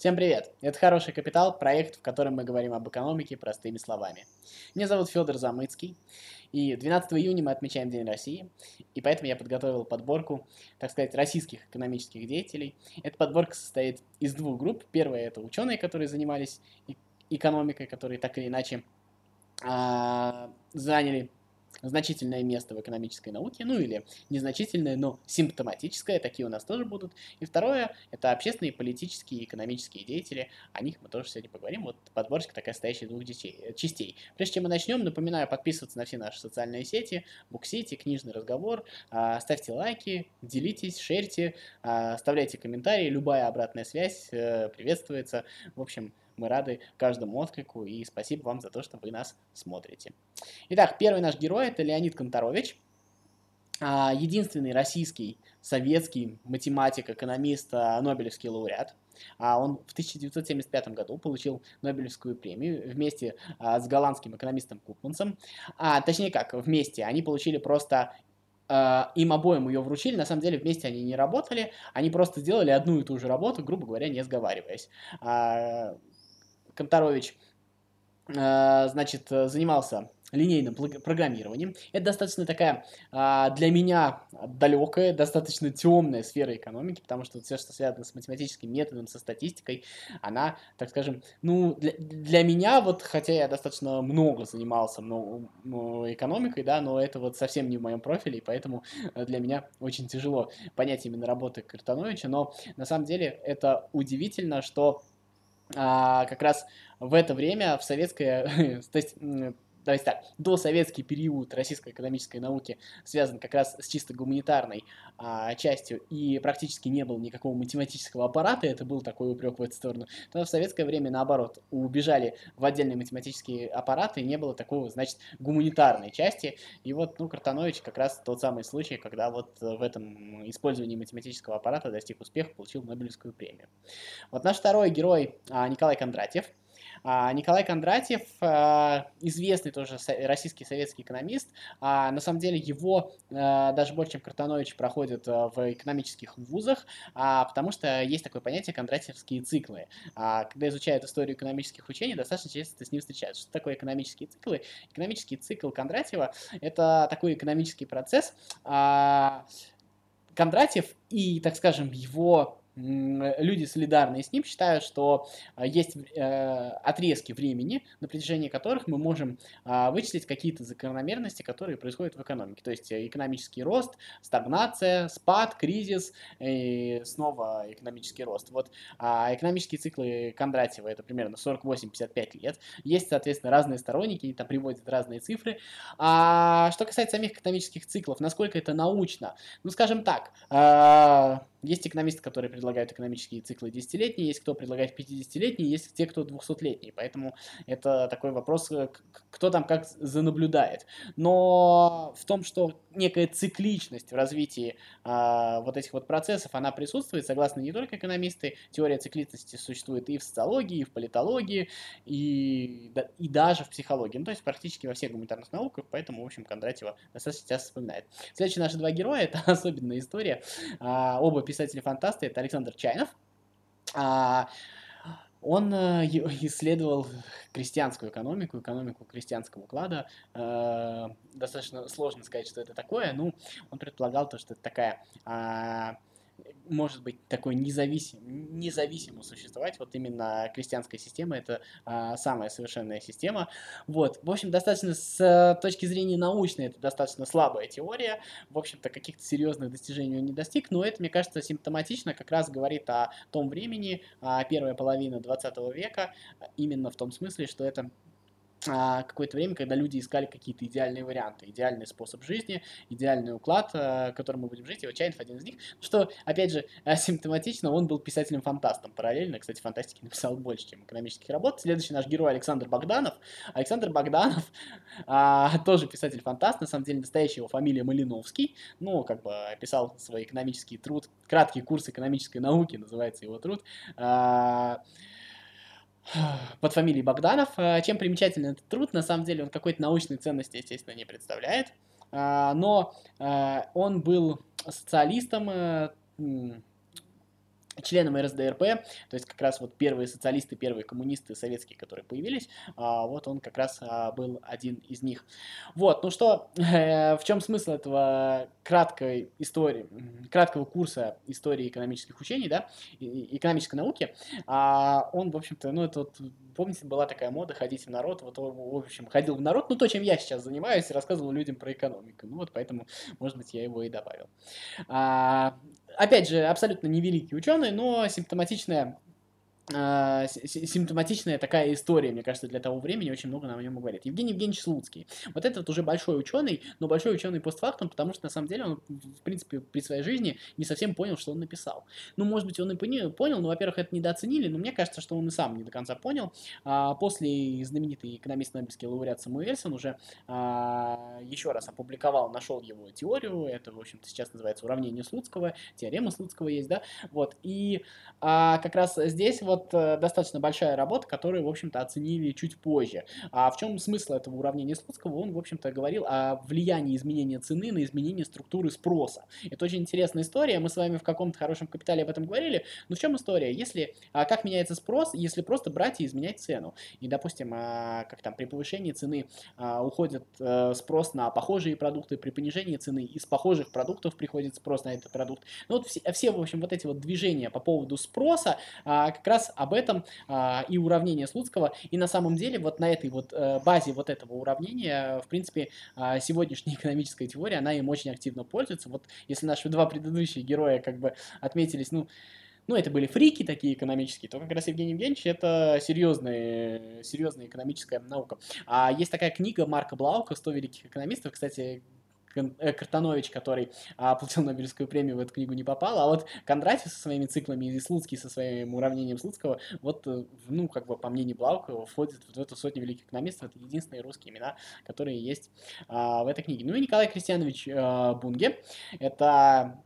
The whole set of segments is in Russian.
Всем привет! Это «Хороший капитал» – проект, в котором мы говорим об экономике простыми словами. Меня зовут Федор Замыцкий, и 12 июня мы отмечаем День России, и поэтому я подготовил подборку, так сказать, российских экономических деятелей. Эта подборка состоит из двух групп. Первая – это ученые, которые занимались экономикой, которые так или иначе а, заняли значительное место в экономической науке, ну или незначительное, но симптоматическое, такие у нас тоже будут. И второе, это общественные, политические и экономические деятели, о них мы тоже сегодня поговорим. Вот подборочка такая состоящая двух детей, частей. Прежде чем мы начнем, напоминаю подписываться на все наши социальные сети, Буксити, Книжный разговор, а, ставьте лайки, делитесь, шерьте, а, оставляйте комментарии, любая обратная связь э, приветствуется. В общем, мы рады каждому отклику и спасибо вам за то, что вы нас смотрите. Итак, первый наш герой это Леонид Канторович. А, единственный российский, советский математик, экономист, а, Нобелевский лауреат. А, он в 1975 году получил Нобелевскую премию вместе с голландским экономистом Купмансом. А, точнее как, вместе. Они получили просто им обоим ее вручили, на самом деле вместе они не работали, они просто сделали одну и ту же работу, грубо говоря, не сговариваясь. Конторович, э, значит, занимался линейным программированием. Это достаточно такая а, для меня далекая, достаточно темная сфера экономики, потому что все, что связано с математическим методом, со статистикой, она, так скажем, ну, для, для меня, вот, хотя я достаточно много занимался много, ну, экономикой, да, но это вот совсем не в моем профиле, и поэтому для меня очень тяжело понять именно работы Картановича, но на самом деле это удивительно, что а, как раз в это время в советское, то есть давайте так, до советский период российской экономической науки связан как раз с чисто гуманитарной а, частью и практически не было никакого математического аппарата, это был такой упрек в эту сторону, то в советское время, наоборот, убежали в отдельные математические аппараты, и не было такого, значит, гуманитарной части, и вот, ну, Картанович как раз тот самый случай, когда вот в этом использовании математического аппарата достиг успеха, получил Нобелевскую премию. Вот наш второй герой а, Николай Кондратьев – Николай Кондратьев, а, известный тоже российский советский экономист, а, на самом деле его даже больше, чем Картанович, проходит в экономических вузах, потому что есть такое понятие кондратьевские циклы. Когда изучают историю экономических учений, достаточно часто с ним встречаются. Что такое экономические циклы? Экономический цикл Кондратьева – это такой экономический процесс, Кондратьев и, так скажем, его люди солидарные с ним считают, что а, есть э, отрезки времени, на протяжении которых мы можем а, вычислить какие-то закономерности, которые происходят в экономике. То есть э, экономический рост, стагнация, спад, кризис, и снова экономический рост. Вот а, экономические циклы Кондратьева это примерно 48-55 лет. Есть, соответственно, разные сторонники, они там приводят разные цифры. А что касается самих экономических циклов, насколько это научно? Ну, скажем так, есть экономисты, которые предлагают экономические циклы десятилетние, есть кто предлагает 50-летние, есть те, кто 200-летние. Поэтому это такой вопрос, э, кто там как занаблюдает. Но в том, что некая цикличность в развитии а, вот этих вот процессов, она присутствует, согласно не только экономисты, теория цикличности существует и в социологии, и в политологии, и, и даже в психологии. Ну, то есть практически во всех гуманитарных науках, поэтому, в общем, Кондратьева достаточно часто вспоминает. Следующие наши два героя, это особенная история. А, оба писатели-фантасты, это Александр Чайнов. А, он э, исследовал крестьянскую экономику, экономику крестьянского уклада. Э, достаточно сложно сказать, что это такое. Ну, он предполагал то, что это такая а, может быть такой независим, независимо существовать. Вот именно крестьянская система это а, самая совершенная система. Вот, в общем, достаточно с точки зрения научной это достаточно слабая теория. В общем-то, каких-то серьезных достижений он не достиг, но это, мне кажется, симптоматично как раз говорит о том времени, а, первая половина 20 века, именно в том смысле, что это какое-то время, когда люди искали какие-то идеальные варианты, идеальный способ жизни, идеальный уклад, э, которым мы будем жить, и вот Чайнов один из них, что, опять же, симптоматично, он был писателем-фантастом параллельно, кстати, фантастики написал больше, чем экономических работ. Следующий наш герой Александр Богданов. Александр Богданов а, тоже писатель-фантаст, на самом деле настоящая его фамилия Малиновский, ну, как бы писал свой экономический труд, краткий курс экономической науки, называется его труд, а, под фамилией Богданов. А, чем примечателен этот труд? На самом деле он какой-то научной ценности, естественно, не представляет. А, но а, он был социалистом, членом РСДРП, то есть как раз вот первые социалисты, первые коммунисты советские, которые появились, а, вот он как раз а, был один из них. Вот, ну что, э, в чем смысл этого краткой истории, краткого курса истории экономических учений, да, экономической науки? А, он, в общем-то, ну это вот, помните, была такая мода ходить в народ, вот, в общем, ходил в народ, ну то, чем я сейчас занимаюсь, рассказывал людям про экономику, ну вот поэтому, может быть, я его и добавил. Опять же, абсолютно невеликий ученый, но симптоматичная симптоматичная такая история, мне кажется, для того времени очень много нам о нем говорит. Евгений Евгеньевич Слуцкий. Вот этот уже большой ученый, но большой ученый постфактум, потому что на самом деле он, в принципе, при своей жизни не совсем понял, что он написал. Ну, может быть, он и понял, но, во-первых, это недооценили, но мне кажется, что он и сам не до конца понял. А после знаменитый экономист Нобелевский лауреат Самуэльсон уже а, еще раз опубликовал, нашел его теорию, это, в общем-то, сейчас называется уравнение Слуцкого, теорема Слуцкого есть, да, вот, и а, как раз здесь вот вот э, достаточно большая работа, которую, в общем-то, оценили чуть позже. А в чем смысл этого уравнения Слуцкого? Он, в общем-то, говорил о влиянии изменения цены на изменение структуры спроса. Это очень интересная история, мы с вами в каком-то хорошем капитале об этом говорили, но в чем история? Если, а, как меняется спрос, если просто брать и изменять цену? И, допустим, а, как там, при повышении цены а, уходит а, спрос на похожие продукты, при понижении цены из похожих продуктов приходит спрос на этот продукт. Ну вот все, все в общем, вот эти вот движения по поводу спроса как раз об этом а, и уравнение Слуцкого. И на самом деле вот на этой вот э, базе вот этого уравнения, в принципе, а, сегодняшняя экономическая теория, она им очень активно пользуется. Вот если наши два предыдущие героя как бы отметились, ну, ну, это были фрики такие экономические, то как раз Евгений Евгеньевич это серьезная, серьезная экономическая наука. А есть такая книга Марка Блаука «100 великих экономистов», кстати, Картанович, который а, получил Нобелевскую премию, в эту книгу не попал, а вот Кондратьев со своими циклами и Слуцкий со своим уравнением Слуцкого, вот, э, ну, как бы, по мнению Блаукова, входит в эту сотню великих экономистов, это единственные русские имена, которые есть а, в этой книге. Ну и Николай Кристианович а, Бунге, это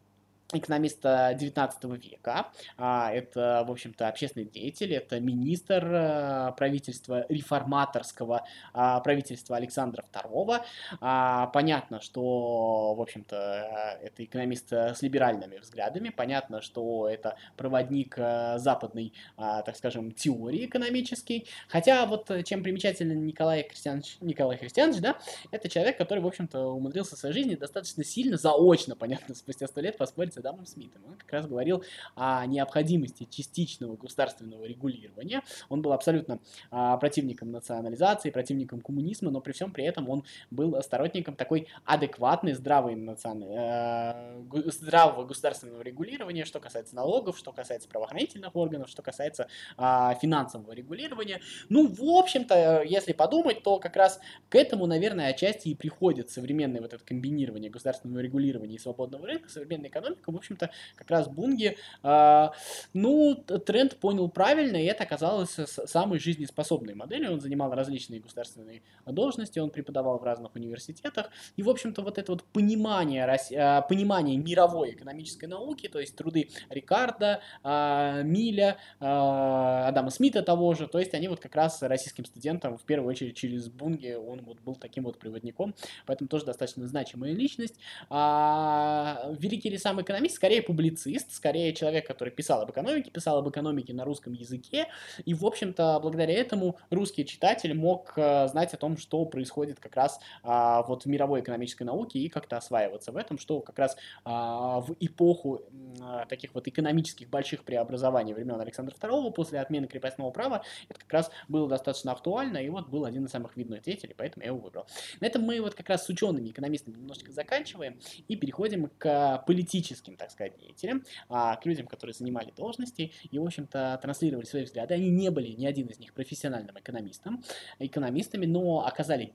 экономиста 19 века. А, это, в общем-то, общественный деятель, это министр э, правительства, реформаторского а, правительства Александра II. А, понятно, что, в общем-то, это экономист с либеральными взглядами, понятно, что это проводник э, западной, так скажем, теории экономической. Хотя вот чем примечателен Николай Христианович, Николай Христианович, да, это человек, который, в общем-то, умудрился в своей жизни достаточно сильно, заочно, понятно, спустя сто лет поспорить Адамом Смитом. Он как раз говорил о необходимости частичного государственного регулирования. Он был абсолютно а, противником национализации, противником коммунизма, но при всем при этом он был сторонником такой адекватной, здравой национ... э, здравого государственного регулирования, что касается налогов, что касается правоохранительных органов, что касается э, финансового регулирования. Ну, в общем-то, если подумать, то как раз к этому, наверное, отчасти и приходит современное вот это комбинирование государственного регулирования и свободного рынка, современная экономика, в общем-то, как раз Бунги, э, ну, тренд понял правильно, и это оказалось самой жизнеспособной моделью. Он занимал различные государственные должности, он преподавал в разных университетах, и, в общем-то, вот это вот понимание, э, понимание мировой экономической науки, то есть труды Рикардо, э, Миля, э, Адама Смита того же, то есть они вот как раз российским студентам, в первую очередь через Бунги, он вот был таким вот приводником, поэтому тоже достаточно значимая личность. А, великий ли сам экономист? Скорее публицист, скорее человек, который писал об экономике, писал об экономике на русском языке, и, в общем-то, благодаря этому русский читатель мог э, знать о том, что происходит как раз а, вот в мировой экономической науке и как-то осваиваться в этом, что как раз а, в эпоху а, таких вот экономических больших преобразований времен Александра II после отмены крепостного права, это как раз было достаточно актуально, и вот был один из самых видных деятелей, поэтому я его выбрал. На этом мы вот как раз с учеными, экономистами немножечко заканчиваем и переходим к политическим, так сказать, деятелям, а, к людям, которые занимали должности и, в общем-то, транслировали свои взгляды. Они не были, ни один из них, профессиональным экономистом, экономистами, но оказали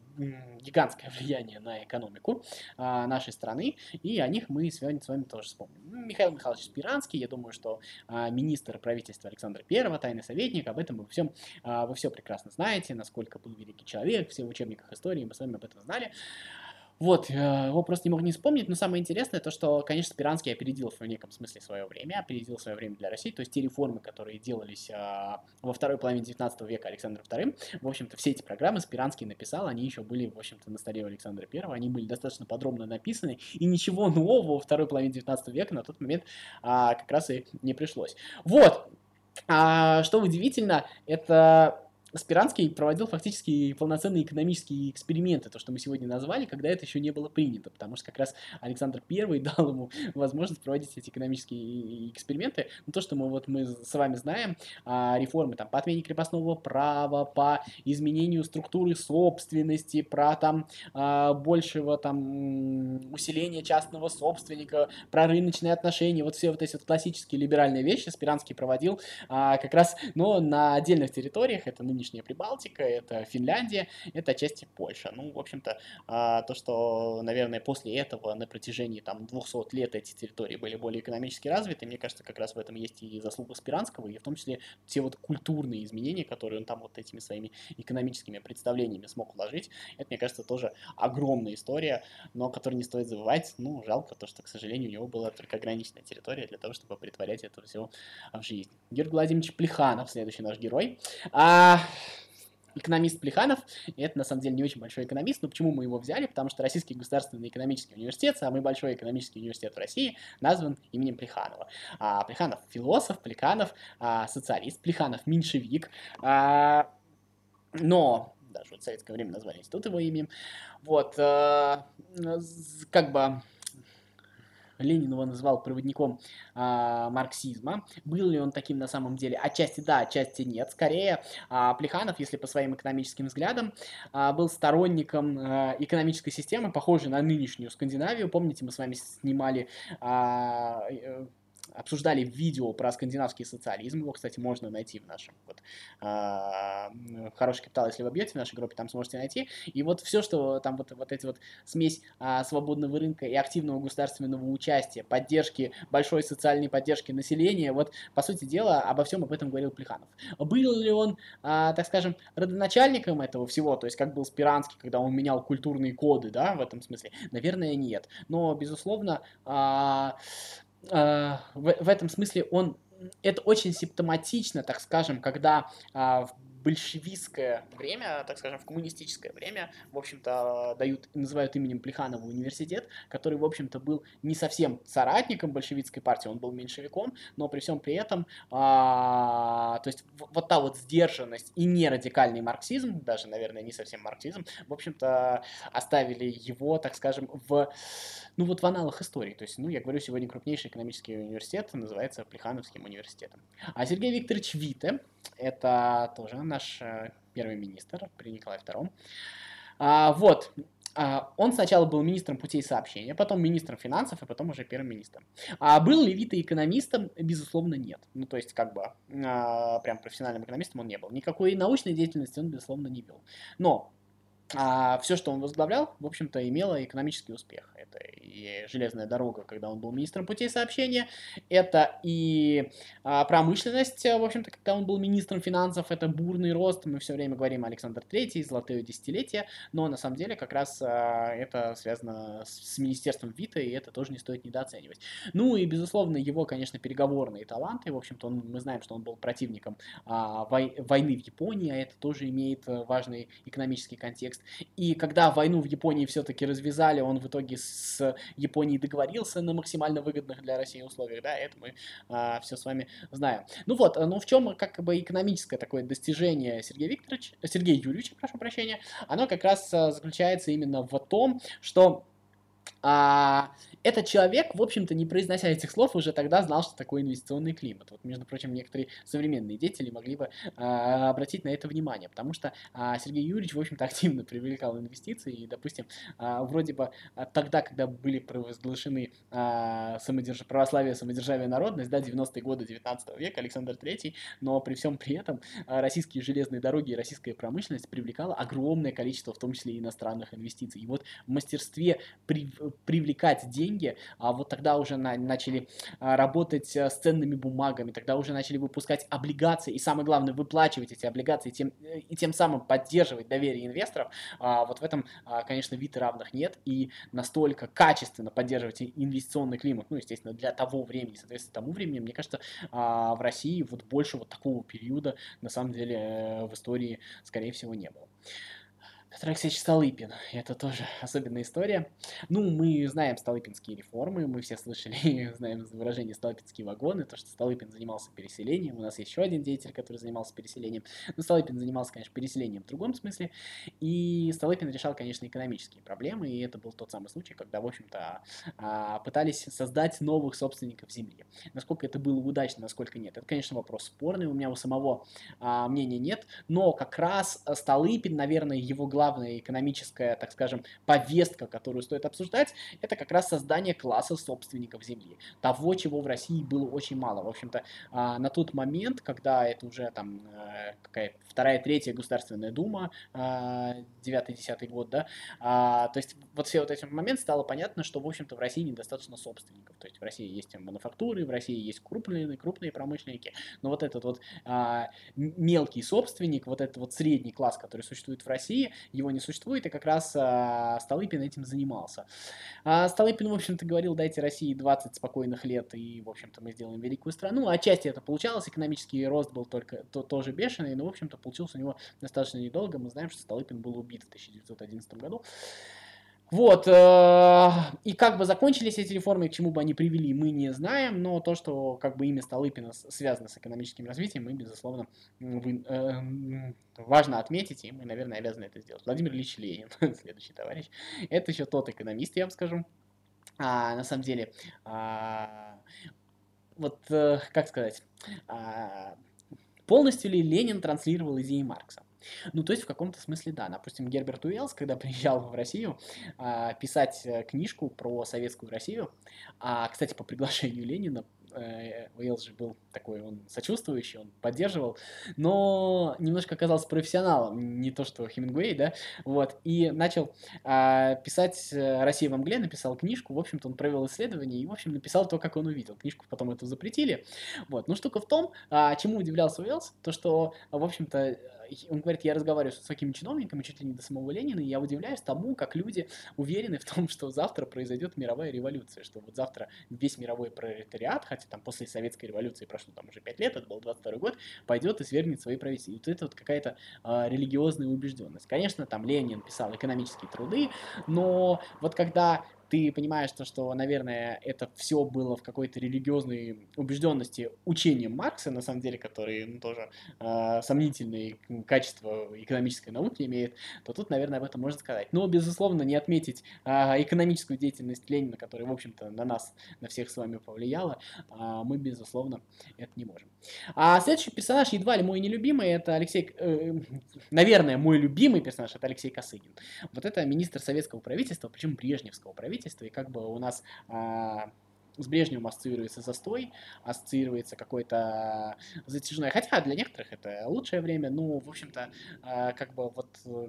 гигантское влияние на экономику а, нашей страны, и о них мы сегодня с вами тоже вспомним. Ну, Михаил Михайлович Спиранский, я думаю, что а, министр правительства Александра I, тайный советник, об этом вы все, а, вы все прекрасно знаете, насколько был великий человек, все в учебниках истории мы с вами об этом знали. Вот, э, его просто не мог не вспомнить, но самое интересное то, что, конечно, Спиранский опередил в неком смысле свое время, опередил свое время для России, то есть те реформы, которые делались а, во второй половине 19 века Александром II, в общем-то, все эти программы Спиранский написал, они еще были, в общем-то, на столе Александра I, они были достаточно подробно написаны, и ничего нового во второй половине 19 века на тот момент а, как раз и не пришлось. Вот, а, что удивительно, это Спиранский проводил фактически полноценные экономические эксперименты, то, что мы сегодня назвали, когда это еще не было принято, потому что как раз Александр I дал ему возможность проводить эти экономические эксперименты. Но то, что мы вот мы с вами знаем, а, реформы там, по отмене крепостного права, по изменению структуры собственности, про там а, большего там усиления частного собственника, про рыночные отношения, вот все вот эти вот классические либеральные вещи Спиранский проводил а, как раз, но на отдельных территориях, это ныне нынешняя Прибалтика, это Финляндия, это отчасти Польша. Ну, в общем-то, а, то, что, наверное, после этого на протяжении там 200 лет эти территории были более экономически развиты, мне кажется, как раз в этом есть и заслуга Спиранского, и в том числе те вот культурные изменения, которые он там вот этими своими экономическими представлениями смог вложить, это, мне кажется, тоже огромная история, но которую не стоит забывать. Ну, жалко то, что, к сожалению, у него была только ограниченная территория для того, чтобы притворять это все в жизнь. Георгий Владимирович Плеханов, следующий наш герой. А, экономист Плеханов, и это на самом деле не очень большой экономист, но почему мы его взяли? Потому что Российский государственный экономический университет, самый большой экономический университет в России, назван именем Плеханова. А, Плеханов философ, Плеханов а, социалист, Плеханов меньшевик, а, но даже в советское время назвали институт его именем. Вот, а, как бы Ленин его называл проводником а, марксизма. Был ли он таким на самом деле? Отчасти да, отчасти нет. Скорее, а, Плеханов, если по своим экономическим взглядам, а, был сторонником а, экономической системы, похожей на нынешнюю Скандинавию. Помните, мы с вами снимали а, э, обсуждали видео про скандинавский социализм. Его, кстати, можно найти в нашем вот, э, хороший капитал, если вы бьете в нашей группе, там сможете найти. И вот все, что там вот, вот эти вот смесь э, свободного рынка и активного государственного участия, поддержки, большой социальной поддержки населения, вот, по сути дела, обо всем об этом говорил Плеханов. Был ли он, э, так скажем, родоначальником этого всего, то есть как был Спиранский, когда он менял культурные коды, да, в этом смысле? Наверное, нет. Но, безусловно, э, в, в этом смысле он это очень симптоматично, так скажем, когда а, в большевистское время, так скажем, в коммунистическое время, в общем-то, дают, называют именем Плеханова университет, который, в общем-то, был не совсем соратником большевистской партии, он был меньшевиком, но при всем при этом, а, то есть вот та вот сдержанность и не радикальный марксизм, даже, наверное, не совсем марксизм, в общем-то, оставили его, так скажем, в, ну вот в аналах истории. То есть, ну, я говорю, сегодня крупнейший экономический университет называется Плехановским университетом. А Сергей Викторович Вите, это тоже наш э, первый министр при Николае II. А, вот, а, он сначала был министром путей сообщения, потом министром финансов, и потом уже первым министром. А был ли Вита экономистом? Безусловно, нет. Ну, то есть, как бы, а, прям профессиональным экономистом он не был. Никакой научной деятельности он, безусловно, не вел. Но а все, что он возглавлял, в общем-то, имело экономический успех. Это и железная дорога, когда он был министром путей сообщения, это и а, промышленность, в общем-то, когда он был министром финансов, это бурный рост. Мы все время говорим Александр III, золотое десятилетие, но на самом деле как раз а, это связано с, министерством Вита, и это тоже не стоит недооценивать. Ну и, безусловно, его, конечно, переговорные таланты. В общем-то, мы знаем, что он был противником а, вой, войны в Японии, а это тоже имеет э, важный экономический контекст контекст. И когда войну в Японии все-таки развязали, он в итоге с Японией договорился на максимально выгодных для России условиях, да, это мы а, все с вами знаем. Ну вот, ну в чем как бы экономическое такое достижение Сергея Викторовича, Сергея Юрьевича, прошу прощения, оно как раз а, заключается именно в том, что а, этот человек, в общем-то, не произнося этих слов, уже тогда знал, что такое инвестиционный климат. Вот, между прочим, некоторые современные деятели могли бы а, обратить на это внимание, потому что а, Сергей Юрьевич, в общем-то, активно привлекал инвестиции, и, допустим, а, вроде бы а, тогда, когда были провозглашены а, самодерж... православие, самодержавие, народность, да, 90-е годы 19 века, Александр III, но при всем при этом а, российские железные дороги и российская промышленность привлекала огромное количество, в том числе и иностранных инвестиций. И вот в мастерстве при привлекать деньги, а вот тогда уже на, начали а, работать с ценными бумагами, тогда уже начали выпускать облигации, и самое главное, выплачивать эти облигации, тем, и тем самым поддерживать доверие инвесторов, а, вот в этом, а, конечно, вид равных нет, и настолько качественно поддерживать инвестиционный климат, ну, естественно, для того времени, соответственно, тому времени, мне кажется, а, в России вот больше вот такого периода, на самом деле, э, в истории, скорее всего, не было. Петр Алексеевич Столыпин. Это тоже особенная история. Ну, мы знаем столыпинские реформы, мы все слышали, знаем выражение «столыпинские вагоны», то, что Столыпин занимался переселением. У нас еще один деятель, который занимался переселением. Но Столыпин занимался, конечно, переселением в другом смысле. И Столыпин решал, конечно, экономические проблемы, и это был тот самый случай, когда, в общем-то, а, пытались создать новых собственников земли. Насколько это было удачно, насколько нет, это, конечно, вопрос спорный. У меня у самого а, мнения нет, но как раз Столыпин, наверное, его главный главная экономическая, так скажем, повестка, которую стоит обсуждать, это как раз создание класса собственников земли. Того, чего в России было очень мало. В общем-то, а, на тот момент, когда это уже там э, какая вторая, третья Государственная Дума, 9-10 год, да, а, то есть вот все вот эти моменты стало понятно, что, в общем-то, в России недостаточно собственников. То есть в России есть мануфактуры, в России есть крупные, крупные промышленники, но вот этот вот а, мелкий собственник, вот этот вот средний класс, который существует в России, его не существует, и как раз а, Столыпин этим занимался. А Столыпин, в общем-то, говорил, дайте России 20 спокойных лет, и, в общем-то, мы сделаем великую страну. Отчасти это получалось, экономический рост был только то, тоже бешеный, но, в общем-то, получился у него достаточно недолго. Мы знаем, что Столыпин был убит в 1911 году. Вот, э, и как бы закончились эти реформы, к чему бы они привели, мы не знаем, но то, что как бы имя Столыпина связано с экономическим развитием, мы, безусловно, э, важно отметить, и мы, наверное, обязаны это сделать. Владимир Ильич Ленин, следующий товарищ, это еще тот экономист, я вам скажу, а, на самом деле, а, вот, э, как сказать, а, полностью ли Ленин транслировал идеи Маркса? Ну, то есть в каком-то смысле да. Допустим, Герберт Уэллс, когда приезжал в Россию а, писать э, книжку про советскую Россию, а, кстати, по приглашению Ленина, э, Уэллс же был такой, он сочувствующий, он поддерживал, но немножко оказался профессионалом, не то что Хемингуэй, да, вот, и начал а, писать э, «Россия в мгле», написал книжку, в общем-то, он провел исследование и, в общем, написал то, как он увидел. Книжку потом эту запретили, вот, но штука в том, а, чему удивлялся Уэллс, то, что, в общем-то, он говорит, я разговариваю с высокими чиновниками, чуть ли не до самого Ленина, и я удивляюсь тому, как люди уверены в том, что завтра произойдет мировая революция, что вот завтра весь мировой пролетариат, хотя там после советской революции прошло там уже 5 лет, это был 22 год, пойдет и свергнет свои правительства. И вот это вот какая-то э, религиозная убежденность. Конечно, там Ленин писал экономические труды, но вот когда ты понимаешь то, что, наверное, это все было в какой-то религиозной убежденности учением Маркса, на самом деле, который ну, тоже э, сомнительные качества экономической науки имеет, то тут, наверное, об этом можно сказать. Но, безусловно, не отметить э, экономическую деятельность Ленина, которая, в общем-то, на нас, на всех с вами повлияла, э, мы, безусловно, это не можем. А следующий персонаж, едва ли мой нелюбимый, это Алексей, э, наверное, мой любимый персонаж, это Алексей Косыгин. Вот это министр советского правительства, причем брежневского правительства, правительства, и как бы у нас а, с Брежневым ассоциируется застой, ассоциируется какое-то затяжное, хотя для некоторых это лучшее время, ну, в общем-то, а, как бы вот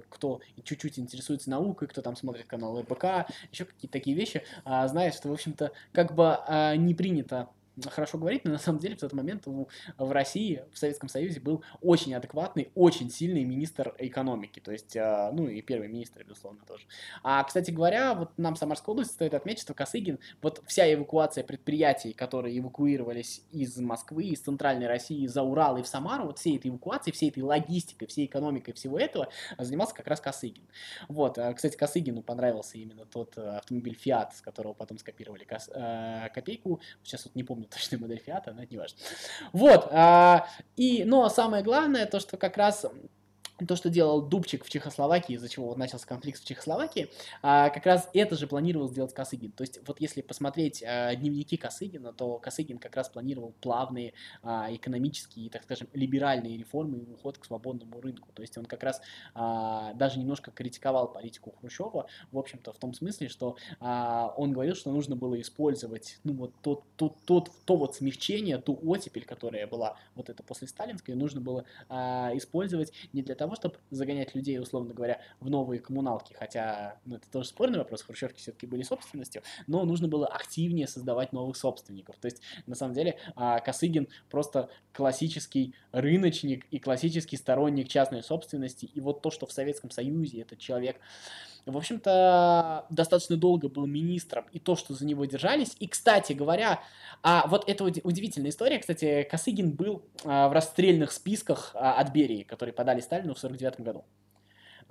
кто чуть-чуть интересуется наукой, кто там смотрит канал РБК, еще какие-то такие вещи, а, знает, что, в общем-то, как бы не принято хорошо говорить, но на самом деле в тот момент в, России, в Советском Союзе был очень адекватный, очень сильный министр экономики, то есть, э, ну и первый министр, безусловно, тоже. А, кстати говоря, вот нам Самарской области стоит отметить, что Косыгин, вот вся эвакуация предприятий, которые эвакуировались из Москвы, из Центральной России, за Урал и в Самару, вот всей этой эвакуацией, всей этой логистикой, всей экономикой всего этого занимался как раз Косыгин. Вот, э, кстати, Косыгину понравился именно тот э, автомобиль Fiat, с которого потом скопировали э, копейку, сейчас вот не помню, точную модель Фиата, но это не важно. Вот, а, и, но самое главное, то, что как раз то, что делал Дубчик в Чехословакии, из-за чего вот начался конфликт в Чехословакии, а, как раз это же планировал сделать Косыгин. То есть вот если посмотреть а, дневники Косыгина, то Косыгин как раз планировал плавные а, экономические, так скажем, либеральные реформы и уход к свободному рынку. То есть он как раз даже немножко критиковал политику Хрущева, в общем-то, в том смысле, что он говорил, что нужно было использовать ну, вот тот, тот, тот, то вот смягчение, ту оттепель, которая была вот это после сталинской, нужно было использовать не для того, того, чтобы загонять людей, условно говоря, в новые коммуналки, хотя, ну, это тоже спорный вопрос, хрущевки все-таки были собственностью, но нужно было активнее создавать новых собственников. То есть, на самом деле, а, Косыгин просто классический рыночник и классический сторонник частной собственности, и вот то, что в Советском Союзе этот человек в общем-то, достаточно долго был министром, и то, что за него держались. И, кстати говоря, а вот это удивительная история, кстати, Косыгин был а, в расстрельных списках а, от Берии, которые подали Сталину в 49 году.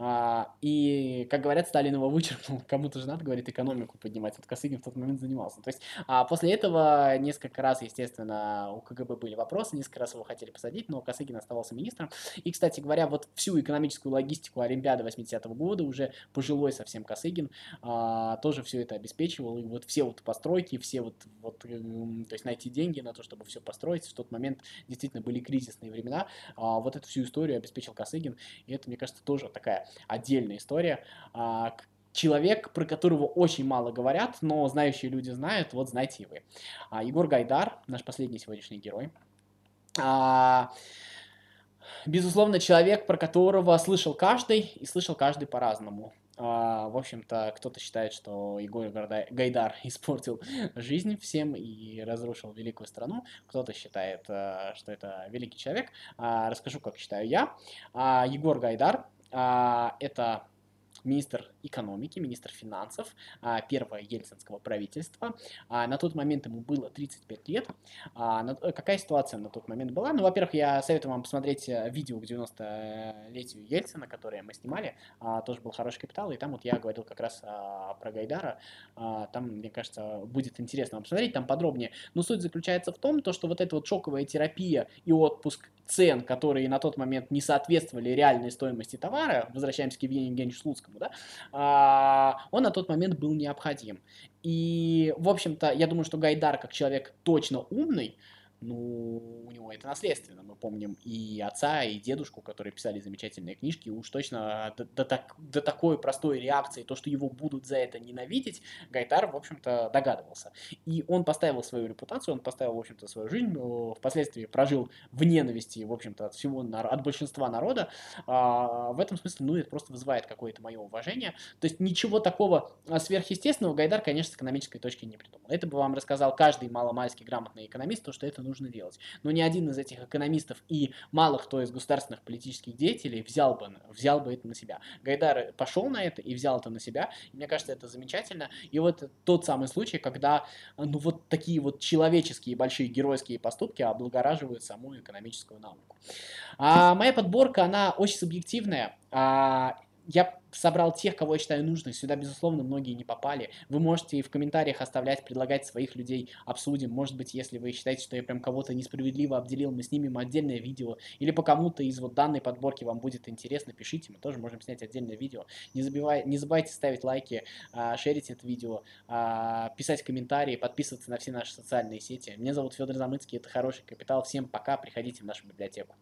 А, и, как говорят, Сталин его вычеркнул. Кому-то же надо, говорит, экономику поднимать. Вот Косыгин в тот момент занимался. То есть а, после этого несколько раз, естественно, у КГБ были вопросы, несколько раз его хотели посадить, но Косыгин оставался министром. И, кстати говоря, вот всю экономическую логистику Олимпиады 80-го года уже пожилой совсем Косыгин а, тоже все это обеспечивал. И вот все вот постройки, все вот, вот, то есть найти деньги на то, чтобы все построить. В тот момент действительно были кризисные времена. А, вот эту всю историю обеспечил Косыгин. И это, мне кажется, тоже такая отдельная история. А, человек, про которого очень мало говорят, но знающие люди знают, вот знаете и вы. А, Егор Гайдар, наш последний сегодняшний герой. А, безусловно, человек, про которого слышал каждый, и слышал каждый по-разному. В общем-то, кто-то считает, что Егор Гайдар испортил жизнь всем и разрушил великую страну. Кто-то считает, что это великий человек. Расскажу, как считаю я. Егор Гайдар а, это министр экономики, министр финансов а, первого ельцинского правительства. А, на тот момент ему было 35 лет. Э, какая ситуация на тот момент была? Ну, во-первых, я советую вам посмотреть э, видео к 90-летию Ельцина, которое мы снимали. Тоже был хороший капитал, и там вот я говорил как раз про Гайдара. Там, мне кажется, будет интересно вам посмотреть, там подробнее. Но суть заключается в том, то, что вот эта вот шоковая терапия и отпуск цен, которые на тот момент не соответствовали реальной стоимости товара, возвращаемся к Евгению Евгеньевичу Слуцкому, да, а, он на тот момент был необходим. И, в общем-то, я думаю, что Гайдар, как человек точно умный, ну, у него это наследственно. Мы помним и отца, и дедушку, которые писали замечательные книжки. Уж точно до, до, так, до такой простой реакции, то, что его будут за это ненавидеть, Гайтар, в общем-то, догадывался. И он поставил свою репутацию, он поставил, в общем-то, свою жизнь, впоследствии прожил в ненависти, в общем-то, от всего, от большинства народа. А, в этом смысле, ну, это просто вызывает какое-то мое уважение. То есть ничего такого сверхъестественного Гайдар, конечно, с экономической точки не придумал. Это бы вам рассказал каждый маломальски грамотный экономист, то, что это нужно делать. Но ни один из этих экономистов и мало кто из государственных политических деятелей взял бы, взял бы это на себя. Гайдар пошел на это и взял это на себя. И мне кажется, это замечательно. И вот тот самый случай, когда ну вот такие вот человеческие большие геройские поступки облагораживают саму экономическую науку. А моя подборка, она очень субъективная. А, я собрал тех, кого я считаю нужным. Сюда, безусловно, многие не попали. Вы можете в комментариях оставлять, предлагать своих людей, обсудим. Может быть, если вы считаете, что я прям кого-то несправедливо обделил, мы снимем отдельное видео. Или по кому-то из вот данной подборки вам будет интересно, пишите, мы тоже можем снять отдельное видео. Не, забивай, не забывайте ставить лайки, а, шерить это видео, а, писать комментарии, подписываться на все наши социальные сети. Меня зовут Федор Замыцкий, это Хороший Капитал. Всем пока, приходите в нашу библиотеку.